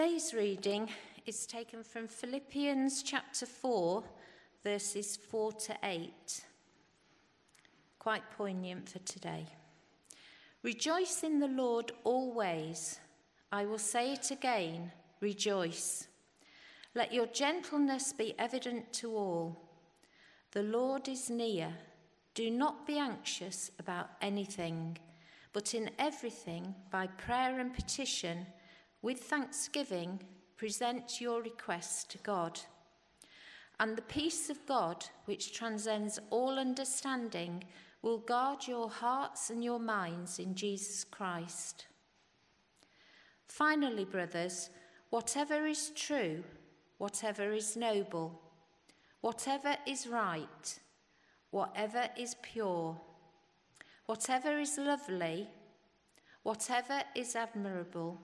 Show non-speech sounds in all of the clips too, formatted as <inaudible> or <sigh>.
Today's reading is taken from Philippians chapter 4, verses 4 to 8. Quite poignant for today. Rejoice in the Lord always. I will say it again rejoice. Let your gentleness be evident to all. The Lord is near. Do not be anxious about anything, but in everything, by prayer and petition, with thanksgiving, present your requests to God. And the peace of God, which transcends all understanding, will guard your hearts and your minds in Jesus Christ. Finally, brothers, whatever is true, whatever is noble, whatever is right, whatever is pure, whatever is lovely, whatever is admirable,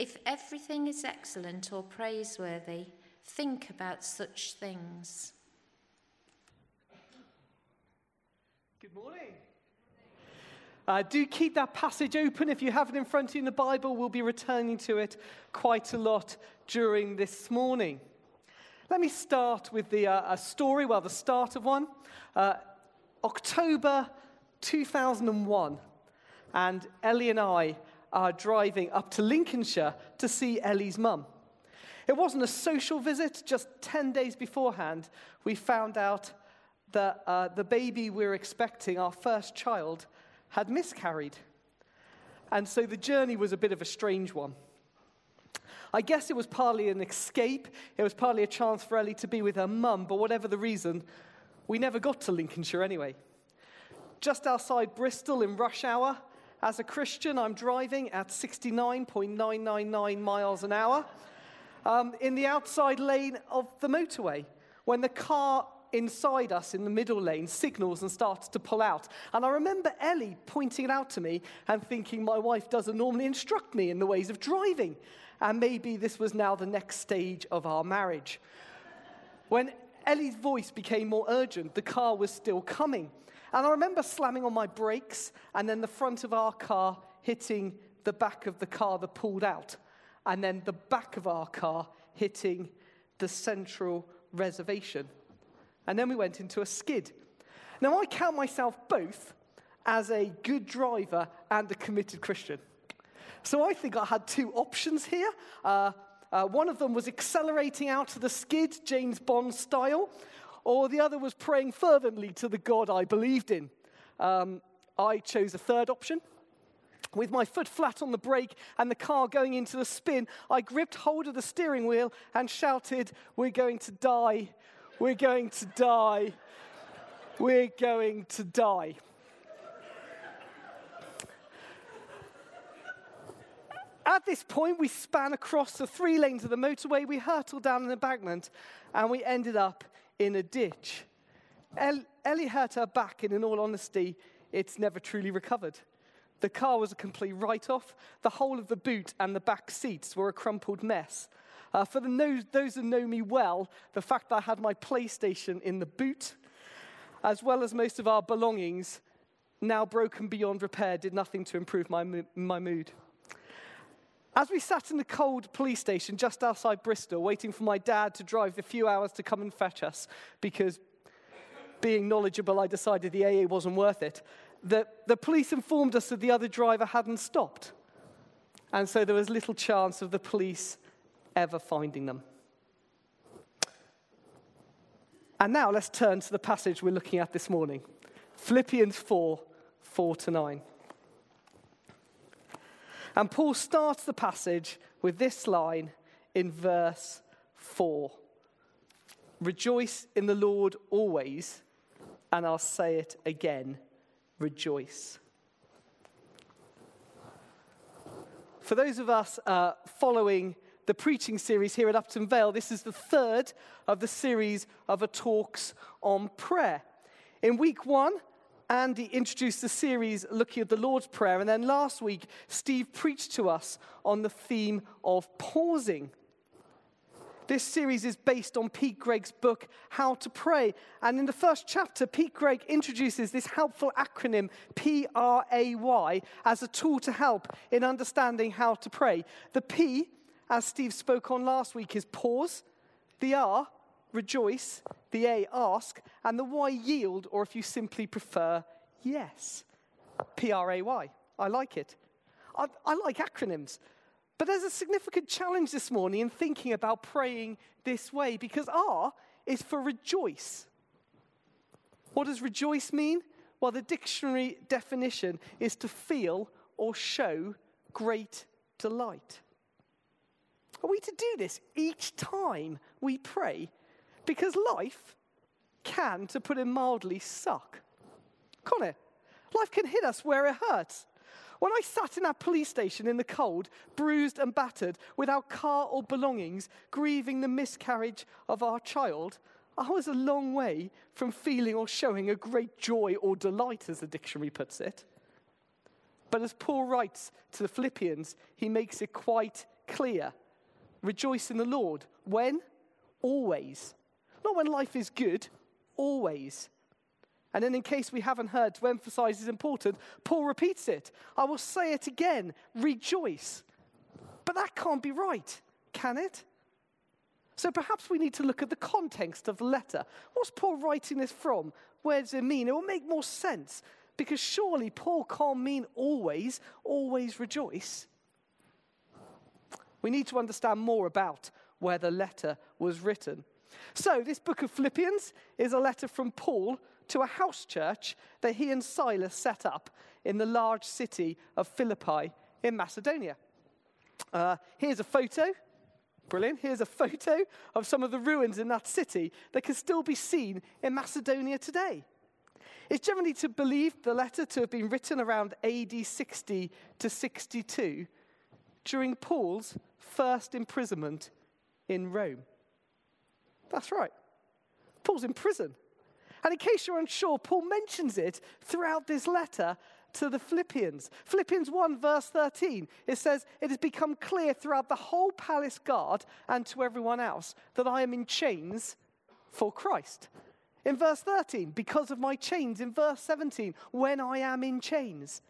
if everything is excellent or praiseworthy, think about such things. Good morning. Uh, do keep that passage open if you have it in front of you in the Bible. We'll be returning to it quite a lot during this morning. Let me start with the, uh, story, well, the start of one. Uh, October 2001, and Ellie and I are driving up to Lincolnshire to see Ellie's mum. It wasn't a social visit, just 10 days beforehand, we found out that uh, the baby we were expecting, our first child, had miscarried. And so the journey was a bit of a strange one. I guess it was partly an escape, it was partly a chance for Ellie to be with her mum, but whatever the reason, we never got to Lincolnshire anyway. Just outside Bristol in rush hour, as a Christian, I'm driving at 69.999 miles an hour um, in the outside lane of the motorway when the car inside us in the middle lane signals and starts to pull out. And I remember Ellie pointing it out to me and thinking my wife doesn't normally instruct me in the ways of driving. And maybe this was now the next stage of our marriage. When Ellie's voice became more urgent, the car was still coming. And I remember slamming on my brakes and then the front of our car hitting the back of the car that pulled out, and then the back of our car hitting the central reservation. And then we went into a skid. Now, I count myself both as a good driver and a committed Christian. So I think I had two options here. Uh, uh, one of them was accelerating out of the skid, James Bond style, or the other was praying fervently to the God I believed in. Um, I chose a third option. With my foot flat on the brake and the car going into the spin, I gripped hold of the steering wheel and shouted, We're going to die. We're going to die. We're going to die. At this point, we span across the three lanes of the motorway, we hurtled down an embankment, and we ended up in a ditch. El- Ellie hurt her back, and in all honesty, it's never truly recovered. The car was a complete write off. The whole of the boot and the back seats were a crumpled mess. Uh, for the those who know me well, the fact that I had my PlayStation in the boot, as well as most of our belongings, now broken beyond repair, did nothing to improve my, mo- my mood. As we sat in the cold police station just outside Bristol, waiting for my dad to drive the few hours to come and fetch us, because being knowledgeable, I decided the AA wasn't worth it, the, the police informed us that the other driver hadn't stopped. And so there was little chance of the police ever finding them. And now let's turn to the passage we're looking at this morning Philippians 4 4 to 9. And Paul starts the passage with this line in verse 4 Rejoice in the Lord always, and I'll say it again rejoice. For those of us uh, following the preaching series here at Upton Vale, this is the third of the series of a talks on prayer. In week one, Andy introduced the series looking at the Lord's Prayer. And then last week, Steve preached to us on the theme of pausing. This series is based on Pete Greig's book, How to Pray. And in the first chapter, Pete Greig introduces this helpful acronym, P R A Y, as a tool to help in understanding how to pray. The P, as Steve spoke on last week, is pause, the R, rejoice, the A, ask, and the Y, yield, or if you simply prefer, yes. P R A Y. I like it. I, I like acronyms. But there's a significant challenge this morning in thinking about praying this way because R is for rejoice. What does rejoice mean? Well, the dictionary definition is to feel or show great delight. Are we to do this each time we pray? Because life can, to put it mildly, suck. Can't it? Life can hit us where it hurts. When I sat in that police station in the cold, bruised and battered, without car or belongings, grieving the miscarriage of our child, I was a long way from feeling or showing a great joy or delight, as the dictionary puts it. But as Paul writes to the Philippians, he makes it quite clear rejoice in the Lord. When? Always. Not when life is good, always. And then, in case we haven't heard, to emphasize is important, Paul repeats it. I will say it again rejoice. But that can't be right, can it? So perhaps we need to look at the context of the letter. What's Paul writing this from? Where does it mean? It will make more sense because surely Paul can't mean always, always rejoice. We need to understand more about where the letter was written. So, this book of Philippians is a letter from Paul to a house church that he and Silas set up in the large city of Philippi in Macedonia. Uh, here's a photo. Brilliant. Here's a photo of some of the ruins in that city that can still be seen in Macedonia today. It's generally to believe the letter to have been written around AD 60 to 62 during Paul's first imprisonment in Rome. That's right. Paul's in prison. And in case you're unsure, Paul mentions it throughout this letter to the Philippians. Philippians 1, verse 13, it says, It has become clear throughout the whole palace guard and to everyone else that I am in chains for Christ. In verse 13, because of my chains. In verse 17, when I am in chains.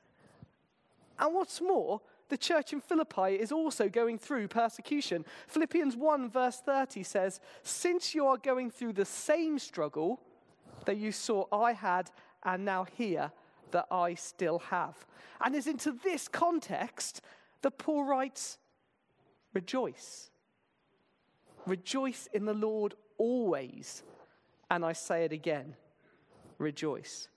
And what's more, the church in Philippi is also going through persecution. Philippians 1, verse 30 says, Since you are going through the same struggle that you saw I had and now hear that I still have. And it's into this context the Paul writes, Rejoice. Rejoice in the Lord always. And I say it again, rejoice.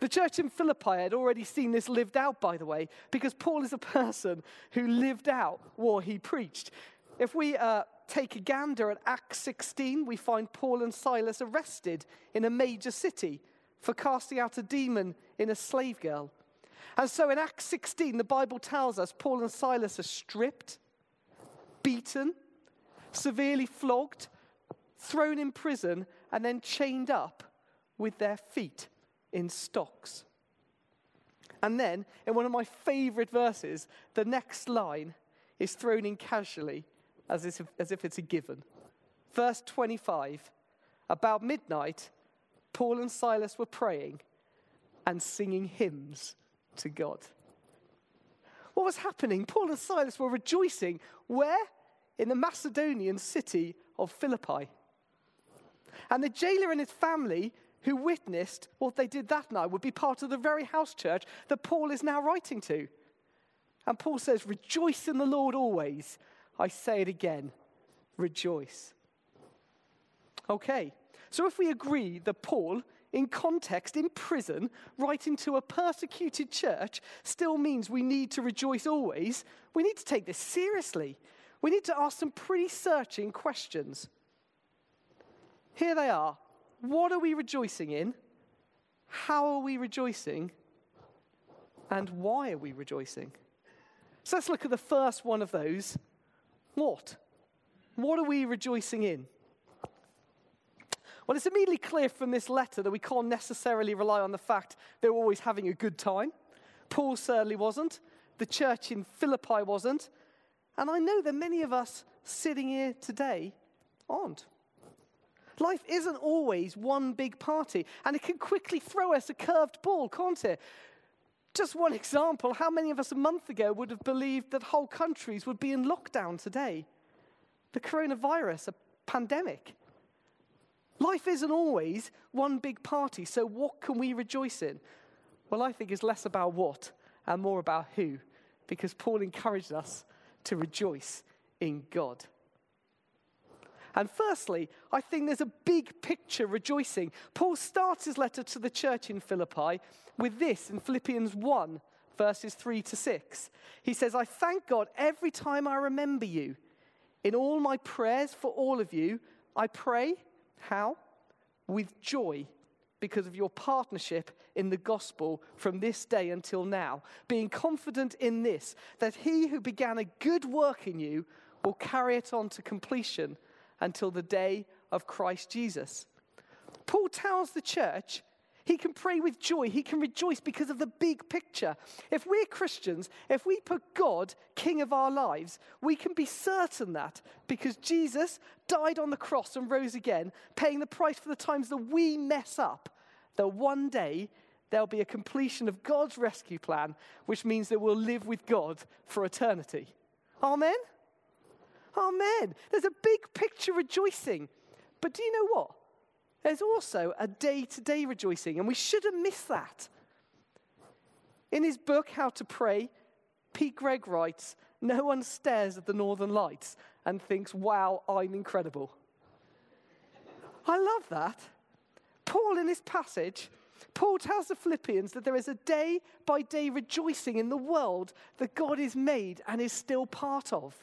The church in Philippi had already seen this lived out, by the way, because Paul is a person who lived out what he preached. If we uh, take a gander at Acts 16, we find Paul and Silas arrested in a major city for casting out a demon in a slave girl. And so in Acts 16, the Bible tells us Paul and Silas are stripped, beaten, severely flogged, thrown in prison, and then chained up with their feet in stocks. And then, in one of my favorite verses, the next line is thrown in casually as if, as if it's a given. Verse 25 About midnight, Paul and Silas were praying and singing hymns to God. What was happening? Paul and Silas were rejoicing. Where? In the Macedonian city of Philippi. And the jailer and his family who witnessed what they did that night would be part of the very house church that Paul is now writing to. And Paul says, Rejoice in the Lord always. I say it again, rejoice. Okay, so if we agree that Paul, in context, in prison, writing to a persecuted church, still means we need to rejoice always, we need to take this seriously. We need to ask some pretty searching questions. Here they are what are we rejoicing in? How are we rejoicing? And why are we rejoicing? So let's look at the first one of those. What? What are we rejoicing in? Well, it's immediately clear from this letter that we can't necessarily rely on the fact they were always having a good time. Paul certainly wasn't. The church in Philippi wasn't. And I know that many of us sitting here today aren't. Life isn't always one big party, and it can quickly throw us a curved ball, can't it? Just one example how many of us a month ago would have believed that whole countries would be in lockdown today? The coronavirus, a pandemic. Life isn't always one big party, so what can we rejoice in? Well, I think it's less about what and more about who, because Paul encouraged us to rejoice in God. And firstly, I think there's a big picture rejoicing. Paul starts his letter to the church in Philippi with this in Philippians 1, verses 3 to 6. He says, I thank God every time I remember you. In all my prayers for all of you, I pray, how? With joy because of your partnership in the gospel from this day until now, being confident in this, that he who began a good work in you will carry it on to completion until the day of Christ Jesus. Paul tells the church he can pray with joy. He can rejoice because of the big picture. If we're Christians, if we put God king of our lives, we can be certain that because Jesus died on the cross and rose again, paying the price for the times that we mess up, that one day there'll be a completion of God's rescue plan, which means that we'll live with God for eternity. Amen? Amen. There's a big picture rejoicing. But do you know what? There's also a day to day rejoicing, and we shouldn't miss that. In his book, How to Pray, Pete Greig writes No one stares at the northern lights and thinks, wow, I'm incredible. I love that. Paul, in this passage, Paul tells the Philippians that there is a day by day rejoicing in the world that God is made and is still part of.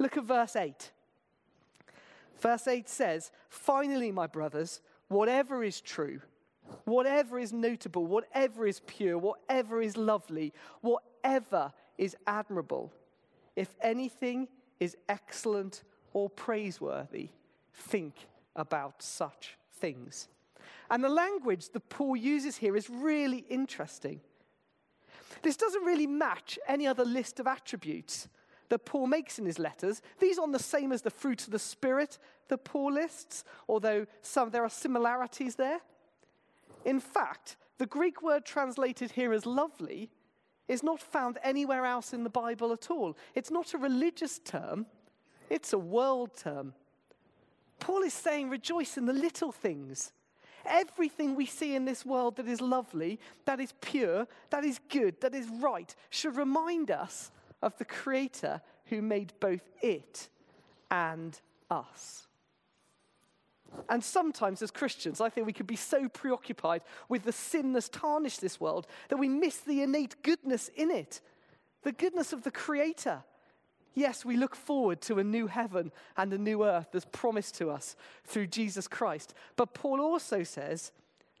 Look at verse 8. Verse 8 says, Finally, my brothers, whatever is true, whatever is notable, whatever is pure, whatever is lovely, whatever is admirable, if anything is excellent or praiseworthy, think about such things. And the language that Paul uses here is really interesting. This doesn't really match any other list of attributes that Paul makes in his letters. These aren't the same as the fruits of the Spirit that Paul lists, although some, there are similarities there. In fact, the Greek word translated here as lovely is not found anywhere else in the Bible at all. It's not a religious term, it's a world term. Paul is saying, rejoice in the little things. Everything we see in this world that is lovely, that is pure, that is good, that is right, should remind us of the Creator who made both it and us. And sometimes, as Christians, I think we could be so preoccupied with the sin that's tarnished this world that we miss the innate goodness in it, the goodness of the Creator. Yes, we look forward to a new heaven and a new earth that's promised to us through Jesus Christ. But Paul also says,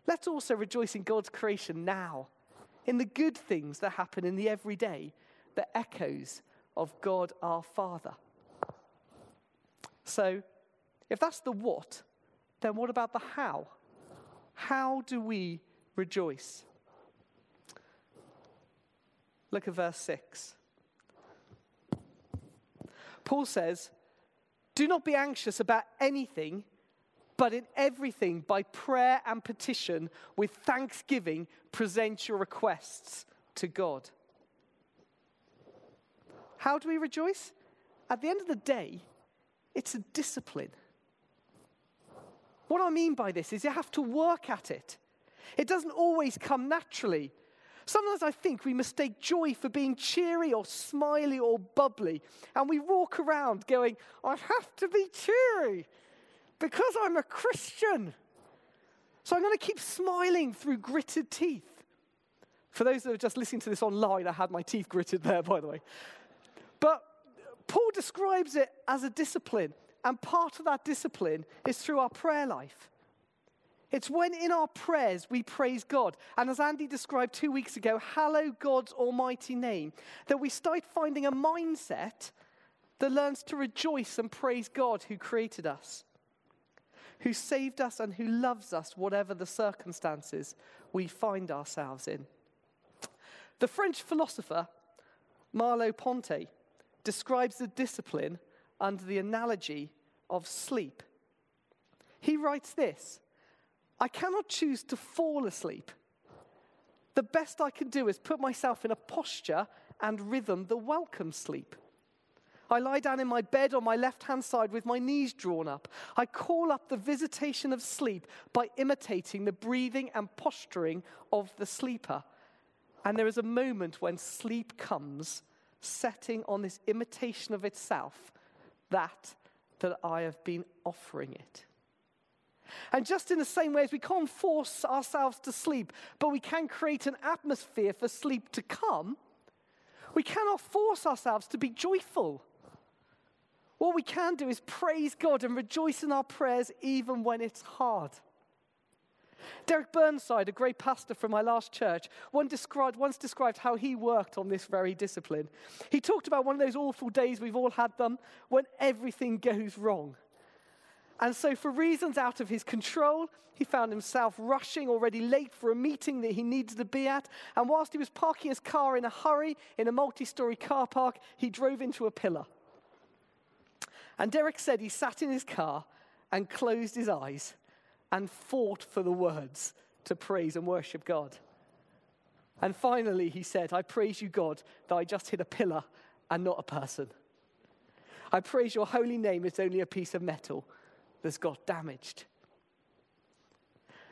let's also rejoice in God's creation now, in the good things that happen in the everyday, the echoes of God our Father. So, if that's the what, then what about the how? How do we rejoice? Look at verse 6. Paul says, Do not be anxious about anything, but in everything, by prayer and petition, with thanksgiving, present your requests to God. How do we rejoice? At the end of the day, it's a discipline. What I mean by this is you have to work at it. It doesn't always come naturally. Sometimes I think we mistake joy for being cheery or smiley or bubbly, and we walk around going, I have to be cheery because I'm a Christian. So I'm going to keep smiling through gritted teeth. For those that are just listening to this online, I had my teeth gritted there, by the way. But Paul describes it as a discipline, and part of that discipline is through our prayer life. It's when in our prayers we praise God. And as Andy described two weeks ago, hallow God's almighty name, that we start finding a mindset that learns to rejoice and praise God who created us, who saved us, and who loves us, whatever the circumstances we find ourselves in. The French philosopher Merleau Ponty describes the discipline under the analogy of sleep. He writes this I cannot choose to fall asleep, the best I can do is put myself in a posture and rhythm the welcome sleep. I lie down in my bed on my left hand side with my knees drawn up. I call up the visitation of sleep by imitating the breathing and posturing of the sleeper. And there is a moment when sleep comes, setting on this imitation of itself, that that I have been offering it. And just in the same way as we can't force ourselves to sleep, but we can create an atmosphere for sleep to come, we cannot force ourselves to be joyful. What we can do is praise God and rejoice in our prayers even when it's hard. Derek Burnside, a great pastor from my last church, described, once described how he worked on this very discipline. He talked about one of those awful days we've all had them when everything goes wrong. And so, for reasons out of his control, he found himself rushing already late for a meeting that he needed to be at. And whilst he was parking his car in a hurry in a multi story car park, he drove into a pillar. And Derek said he sat in his car and closed his eyes and fought for the words to praise and worship God. And finally, he said, I praise you, God, that I just hit a pillar and not a person. I praise your holy name, it's only a piece of metal that's got damaged.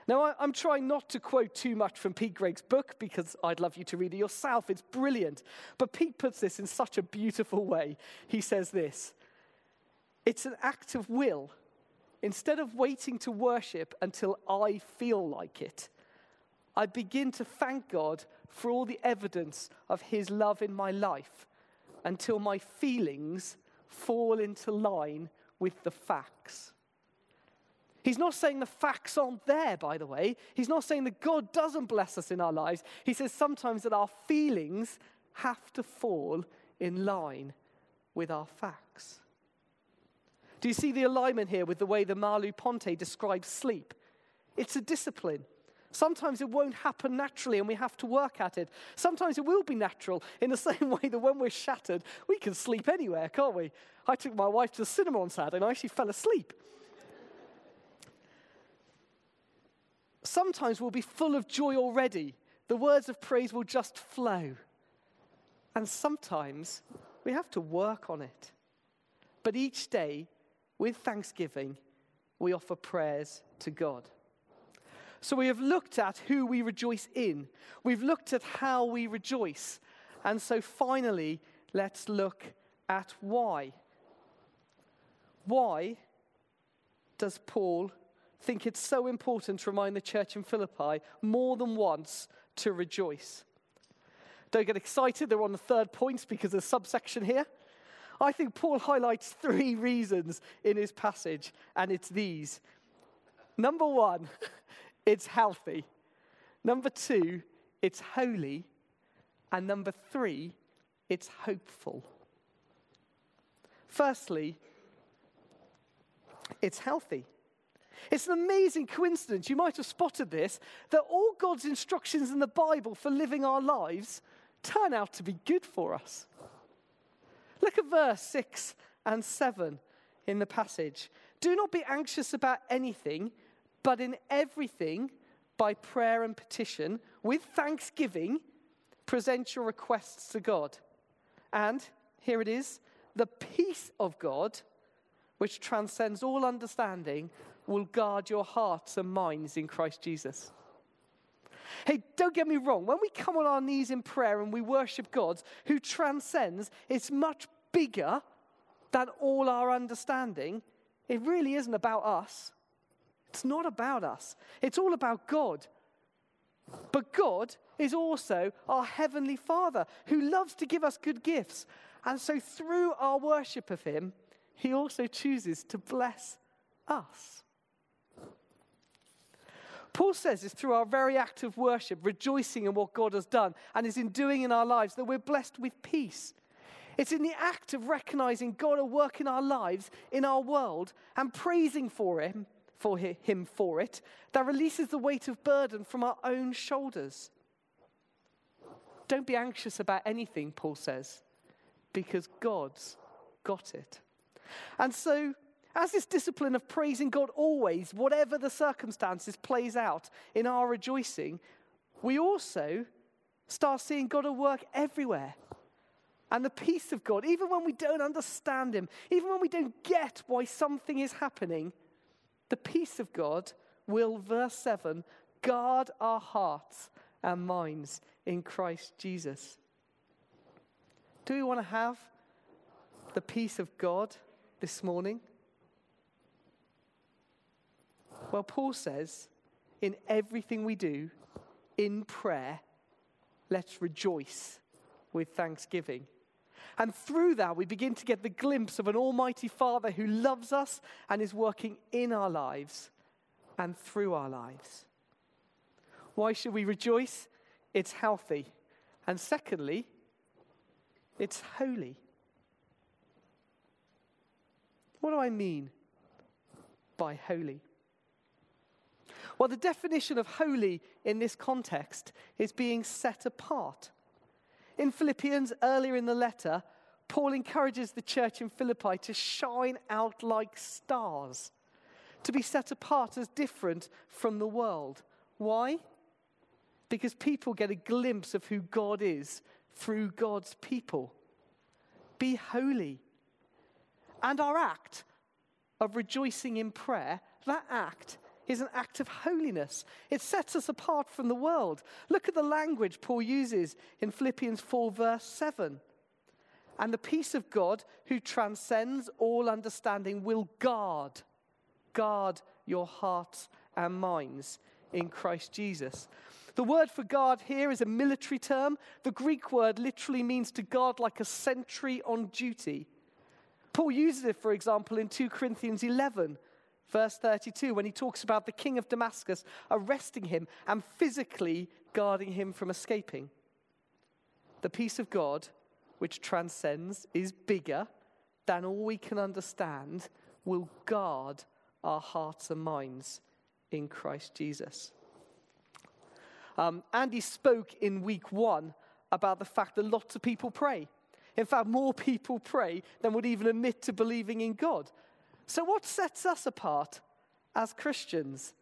Now, I'm trying not to quote too much from Pete Greig's book because I'd love you to read it yourself. It's brilliant. But Pete puts this in such a beautiful way. He says this it's an act of will. Instead of waiting to worship until I feel like it, I begin to thank God for all the evidence of His love in my life until my feelings fall into line with the facts. He's not saying the facts aren't there, by the way. He's not saying that God doesn't bless us in our lives. He says sometimes that our feelings have to fall in line with our facts. Do you see the alignment here with the way the Merleau-Ponty describes sleep? It's a discipline. Sometimes it won't happen naturally and we have to work at it. Sometimes it will be natural in the <laughs> same way that when we're shattered, we can sleep anywhere, can't we? I took my wife to the cinema on Saturday and I actually fell asleep. Sometimes we'll be full of joy already. The words of praise will just flow. And sometimes we have to work on it. But each day, with thanksgiving, we offer prayers to God. So we have looked at who we rejoice in, we've looked at how we rejoice. And so finally, let's look at why. Why does Paul think it's so important to remind the church in Philippi more than once to rejoice? Don't get excited, they're on the third point because there's a subsection here. I think Paul highlights three reasons in his passage, and it's these. Number one, <laughs> it's healthy. Number two, it's holy. And number three, it's hopeful. Firstly, it's healthy. It's an amazing coincidence, you might have spotted this, that all God's instructions in the Bible for living our lives turn out to be good for us. Look at verse 6 and 7 in the passage. Do not be anxious about anything, but in everything, by prayer and petition, with thanksgiving, present your requests to God. And here it is the peace of God, which transcends all understanding, will guard your hearts and minds in Christ Jesus. Hey, don't get me wrong. When we come on our knees in prayer and we worship God who transcends, it's much bigger than all our understanding. It really isn't about us. It's not about us. It's all about God. But God is also our Heavenly Father who loves to give us good gifts. And so, through our worship of Him, He also chooses to bless us. Paul says it's through our very act of worship, rejoicing in what God has done and is in doing in our lives, that we're blessed with peace. It's in the act of recognizing God at work in our lives, in our world, and praising for Him, for Him for it, that releases the weight of burden from our own shoulders. Don't be anxious about anything, Paul says, because God's got it. And so as this discipline of praising God always, whatever the circumstances, plays out in our rejoicing, we also start seeing God at work everywhere. And the peace of God, even when we don't understand Him, even when we don't get why something is happening, the peace of God will, verse 7, guard our hearts and minds in Christ Jesus. Do we want to have the peace of God this morning? Well, Paul says, in everything we do, in prayer, let's rejoice with thanksgiving. And through that, we begin to get the glimpse of an Almighty Father who loves us and is working in our lives and through our lives. Why should we rejoice? It's healthy. And secondly, it's holy. What do I mean by holy? Well, the definition of holy in this context is being set apart. In Philippians, earlier in the letter, Paul encourages the church in Philippi to shine out like stars, to be set apart as different from the world. Why? Because people get a glimpse of who God is through God's people. Be holy. And our act of rejoicing in prayer, that act is an act of holiness. It sets us apart from the world. Look at the language Paul uses in Philippians 4, verse 7. And the peace of God, who transcends all understanding, will guard, guard your hearts and minds in Christ Jesus. The word for guard here is a military term. The Greek word literally means to guard like a sentry on duty. Paul uses it, for example, in 2 Corinthians 11 verse 32, when he talks about the king of Damascus arresting him and physically guarding him from escaping. The peace of God, which transcends, is bigger than all we can understand, will guard our hearts and minds in Christ Jesus. Um, Andy spoke in week one about the fact that lots of people pray. In fact, more people pray than would even admit to believing in God. So, what sets us apart as Christians?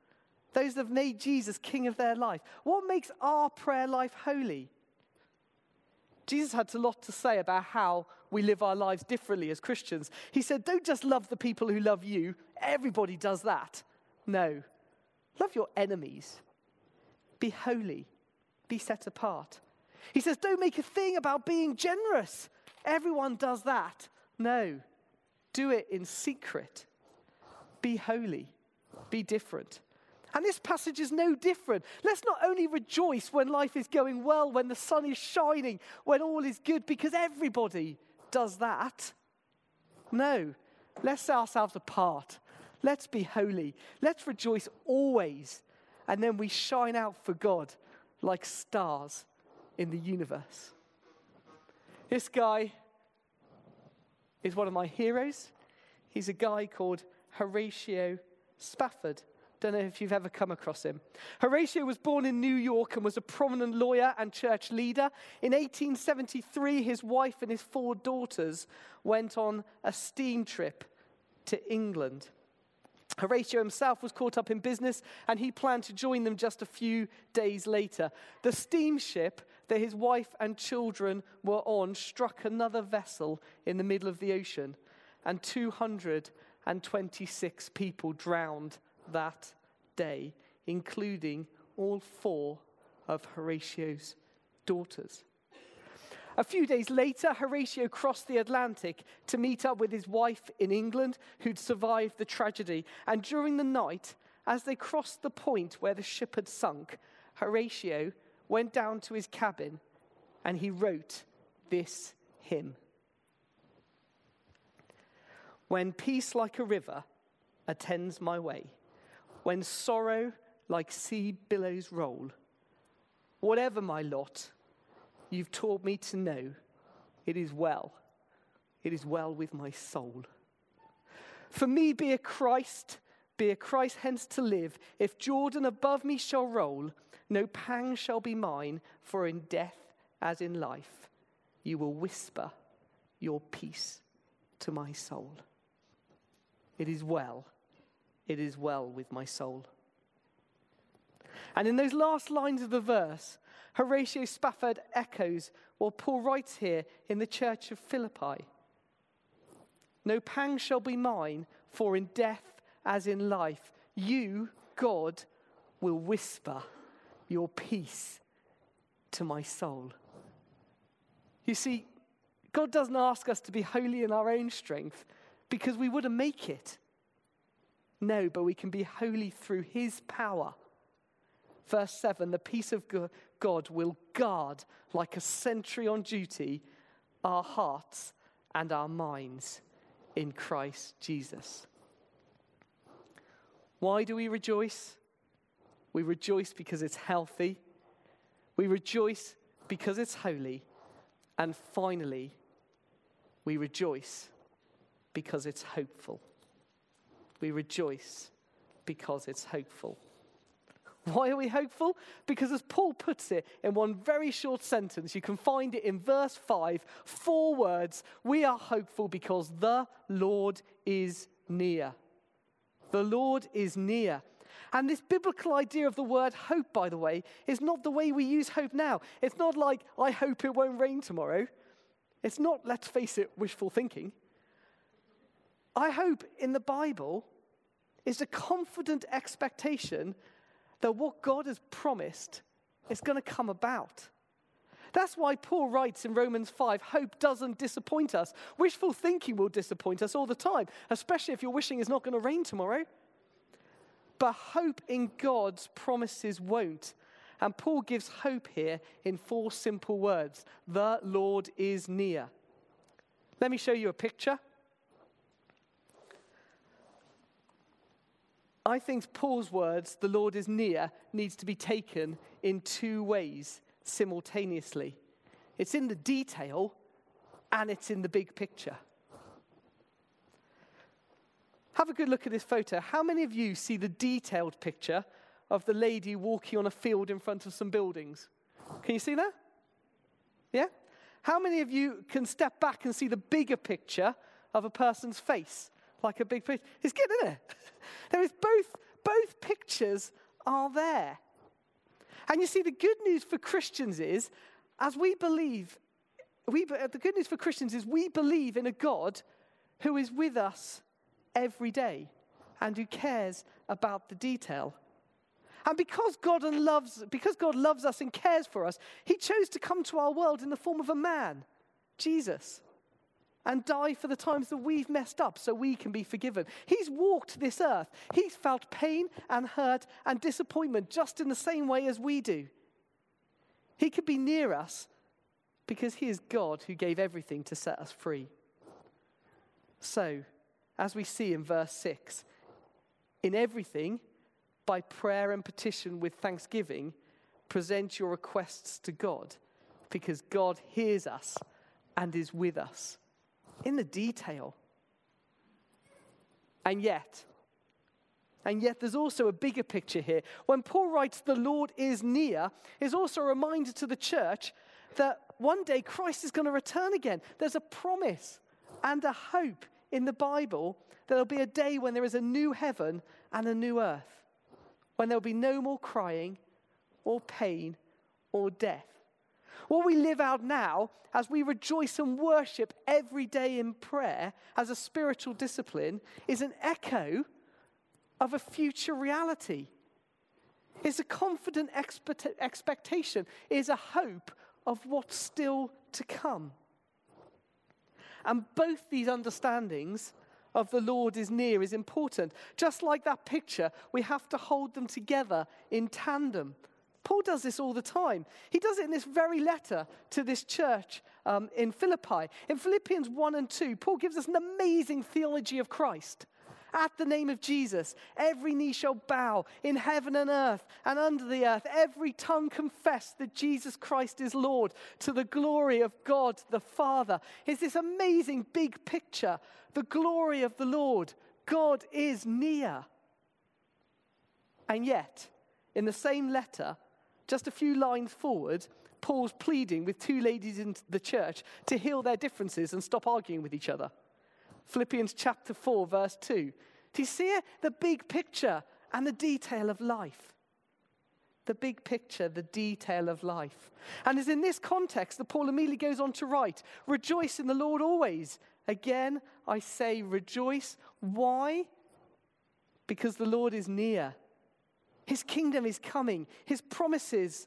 Those that have made Jesus king of their life. What makes our prayer life holy? Jesus had a lot to say about how we live our lives differently as Christians. He said, Don't just love the people who love you, everybody does that. No. Love your enemies. Be holy. Be set apart. He says, Don't make a thing about being generous. Everyone does that. No. Do it in secret. Be holy. Be different. And this passage is no different. Let's not only rejoice when life is going well, when the sun is shining, when all is good, because everybody does that. No, let's set ourselves apart. Let's be holy. Let's rejoice always. And then we shine out for God like stars in the universe. This guy is one of my heroes. He's a guy called Horatio Spafford. Don't know if you've ever come across him. Horatio was born in New York and was a prominent lawyer and church leader. In 1873, his wife and his four daughters went on a steam trip to England. Horatio himself was caught up in business and he planned to join them just a few days later. The steamship that his wife and children were on struck another vessel in the middle of the ocean, and 226 people drowned that day, including all four of Horatio's daughters. A few days later, Horatio crossed the Atlantic to meet up with his wife in England, who'd survived the tragedy. And during the night, as they crossed the point where the ship had sunk, Horatio went down to his cabin and he wrote this hymn When peace like a river attends my way, when sorrow like sea billows roll, whatever my lot, you've taught me to know it is well, it is well with my soul. For me, be a Christ, be a Christ hence to live. If Jordan above me shall roll, no pang shall be mine, for in death as in life, you will whisper your peace to my soul. It is well, it is well with my soul. And in those last lines of the verse, Horatio Spafford echoes what Paul writes here in the church of Philippi. No pang shall be mine, for in death as in life, you, God, will whisper your peace to my soul. You see, God doesn't ask us to be holy in our own strength because we wouldn't make it. No, but we can be holy through his power. Verse 7 the peace of God will guard, like a sentry on duty, our hearts and our minds in Christ Jesus. Why do we rejoice? We rejoice because it's healthy. We rejoice because it's holy. And finally, we rejoice because it's hopeful. We rejoice because it's hopeful. Why are we hopeful? Because, as Paul puts it in one very short sentence, you can find it in verse 5, four words. We are hopeful because the Lord is near. The Lord is near. And this biblical idea of the word hope, by the way, is not the way we use hope now. It's not like, I hope it won't rain tomorrow. It's not, let's face it, wishful thinking. I hope in the Bible is a confident expectation that what God has promised is going to come about. That's why Paul writes in Romans 5 hope doesn't disappoint us. Wishful thinking will disappoint us all the time, especially if you're wishing it's not going to rain tomorrow. But hope in God's promises won't. And Paul gives hope here in four simple words The Lord is near. Let me show you a picture. I think Paul's words, the Lord is near, needs to be taken in two ways simultaneously. It's in the detail and it's in the big picture. Have a good look at this photo. How many of you see the detailed picture of the lady walking on a field in front of some buildings? Can you see that? Yeah? How many of you can step back and see the bigger picture of a person's face? Like a big picture. It's good, isn't it? <laughs> There is both, both pictures are there. And you see, the good news for Christians is, as we believe, we, uh, the good news for Christians is we believe in a God who is with us every day and who cares about the detail. And because God loves, because God loves us and cares for us, He chose to come to our world in the form of a man, Jesus and die for the times that we've messed up so we can be forgiven. He's walked this earth. He's felt pain and hurt and disappointment just in the same way as we do. He could be near us because He is God who gave everything to set us free. So, as we see in verse 6, in everything, by prayer and petition with thanksgiving, present your requests to God because God hears us and is with us in the detail. And yet, and yet, there's also a bigger picture here. When Paul writes, the Lord is near, is also a reminder to the church that one day Christ is going to return again. There's a promise and a hope in the Bible that there'll be a day when there is a new heaven and a new earth, when there'll be no more crying or pain or death. What we live out now as we rejoice and worship every day in prayer as a spiritual discipline is an echo of a future reality. It's a confident expect- expectation, is a hope of what's still to come. And both these understandings of the Lord is near is important. Just like that picture, we have to hold them together in tandem. Paul does this all the time. He does it in this very letter to this church um, in Philippi. In Philippians 1 and 2, Paul gives us an amazing theology of Christ. At the name of Jesus, every knee shall bow in heaven and earth and under the earth. Every tongue confess that Jesus Christ is Lord to the glory of God the Father. It's this amazing big picture the glory of the Lord. God is near. And yet, in the same letter, just a few lines forward, Paul's pleading with two ladies in the church to heal their differences and stop arguing with each other. Philippians chapter 4, verse 2. Do you see it? The big picture and the detail of life. the big picture, the detail of life. And it's in this context that Paul immediately goes on to write Rejoice in the Lord always. Again, I say rejoice. Why? Because the Lord is near. His kingdom is coming. His promises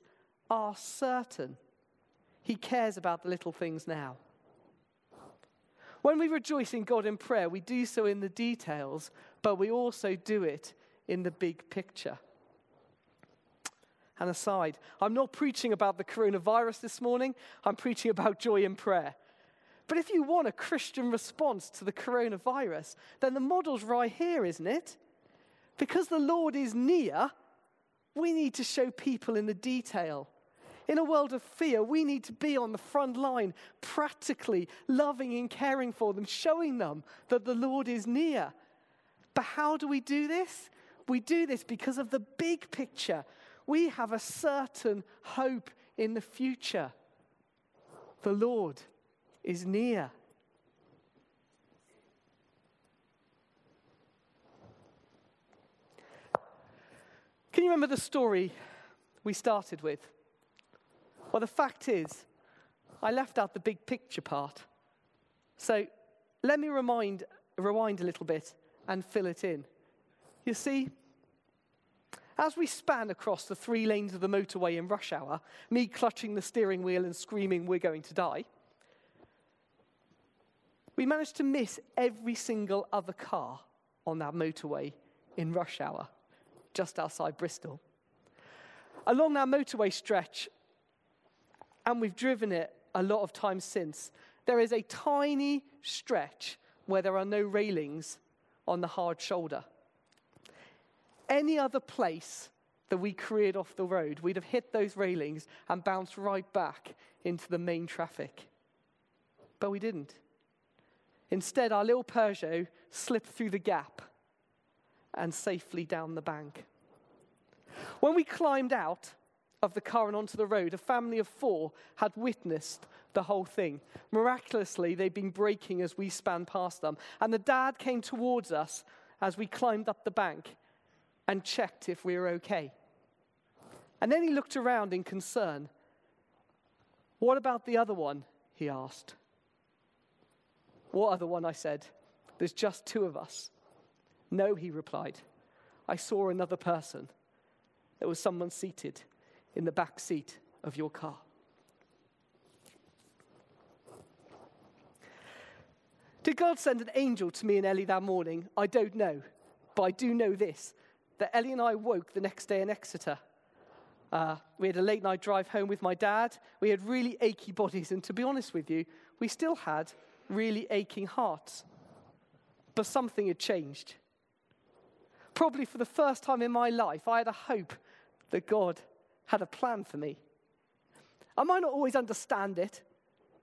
are certain. He cares about the little things now. When we rejoice in God in prayer, we do so in the details, but we also do it in the big picture. And aside, I'm not preaching about the coronavirus this morning, I'm preaching about joy in prayer. But if you want a Christian response to the coronavirus, then the model's right here, isn't it? Because the Lord is near, we need to show people in the detail. In a world of fear, we need to be on the front line, practically loving and caring for them, showing them that the Lord is near. But how do we do this? We do this because of the big picture. We have a certain hope in the future. The Lord is near. Can you remember the story we started with? Well, the fact is, I left out the big picture part. So let me remind, rewind a little bit and fill it in. You see, as we span across the three lanes of the motorway in rush hour, me clutching the steering wheel and screaming, We're going to die, we managed to miss every single other car on that motorway in rush hour just outside Bristol. Along that motorway stretch, and we've driven it a lot of times since, there is a tiny stretch where there are no railings on the hard shoulder. Any other place that we cleared off the road, we'd have hit those railings and bounced right back into the main traffic. But we didn't. Instead, our little Peugeot slipped through the gap and safely down the bank. When we climbed out of the car and onto the road, a family of four had witnessed the whole thing. Miraculously, they'd been braking as we span past them. And the dad came towards us as we climbed up the bank and checked if we were okay. And then he looked around in concern. What about the other one? he asked. What other one? I said. There's just two of us. No, he replied. I saw another person. There was someone seated in the back seat of your car. Did God send an angel to me and Ellie that morning? I don't know. But I do know this that Ellie and I woke the next day in Exeter. Uh, we had a late night drive home with my dad. We had really achy bodies, and to be honest with you, we still had really aching hearts. But something had changed probably for the first time in my life, I had a hope that God had a plan for me. I might not always understand it,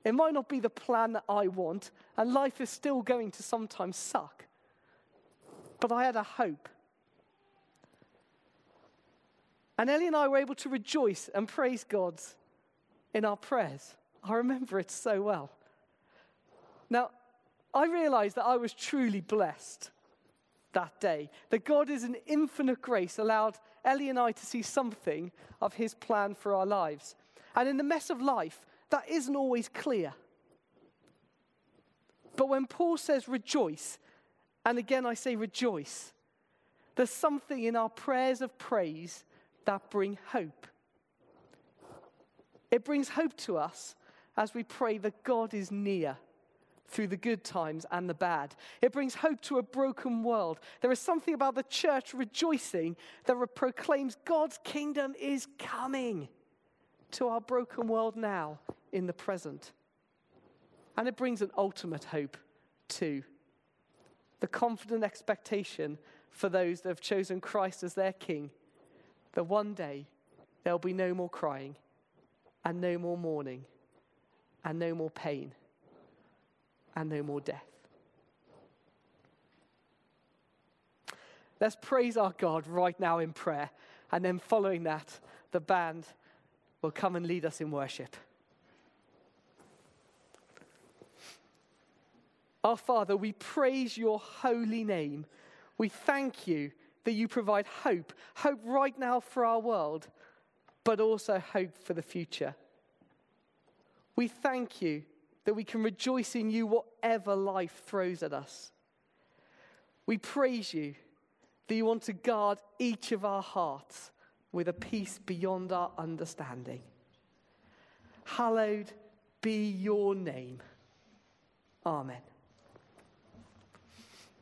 it might not be the plan that I want, and life is still going to sometimes suck. But I had a hope. And Ellie and I were able to rejoice and praise God in our prayers. I remember it so well. Now, I realized that I was truly blessed that day. That God, is an infinite grace, allowed Ellie and I to see something of his plan for our lives. And in the mess of life, that isn't always clear. But when Paul says rejoice, and again I say rejoice, there's something in our prayers of praise that bring hope. It brings hope to us as we pray that God is near through the good times and the bad. It brings hope to a broken world. There is something about the church rejoicing that proclaims God's kingdom is coming to our broken world now in the present. And it brings an ultimate hope too the confident expectation for those that have chosen Christ as their king that one day there'll be no more crying and no more mourning and no more pain and no more death. Let's praise our God right now in prayer, and then following that, the band will come and lead us in worship. Our Father, we praise your holy name. We thank you that you provide hope, hope right now for our world, but also hope for the future. We thank you that we can rejoice in you whatever life throws at us. We praise you that you want to guard each of our hearts with a peace beyond our understanding. Hallowed be your name. Amen.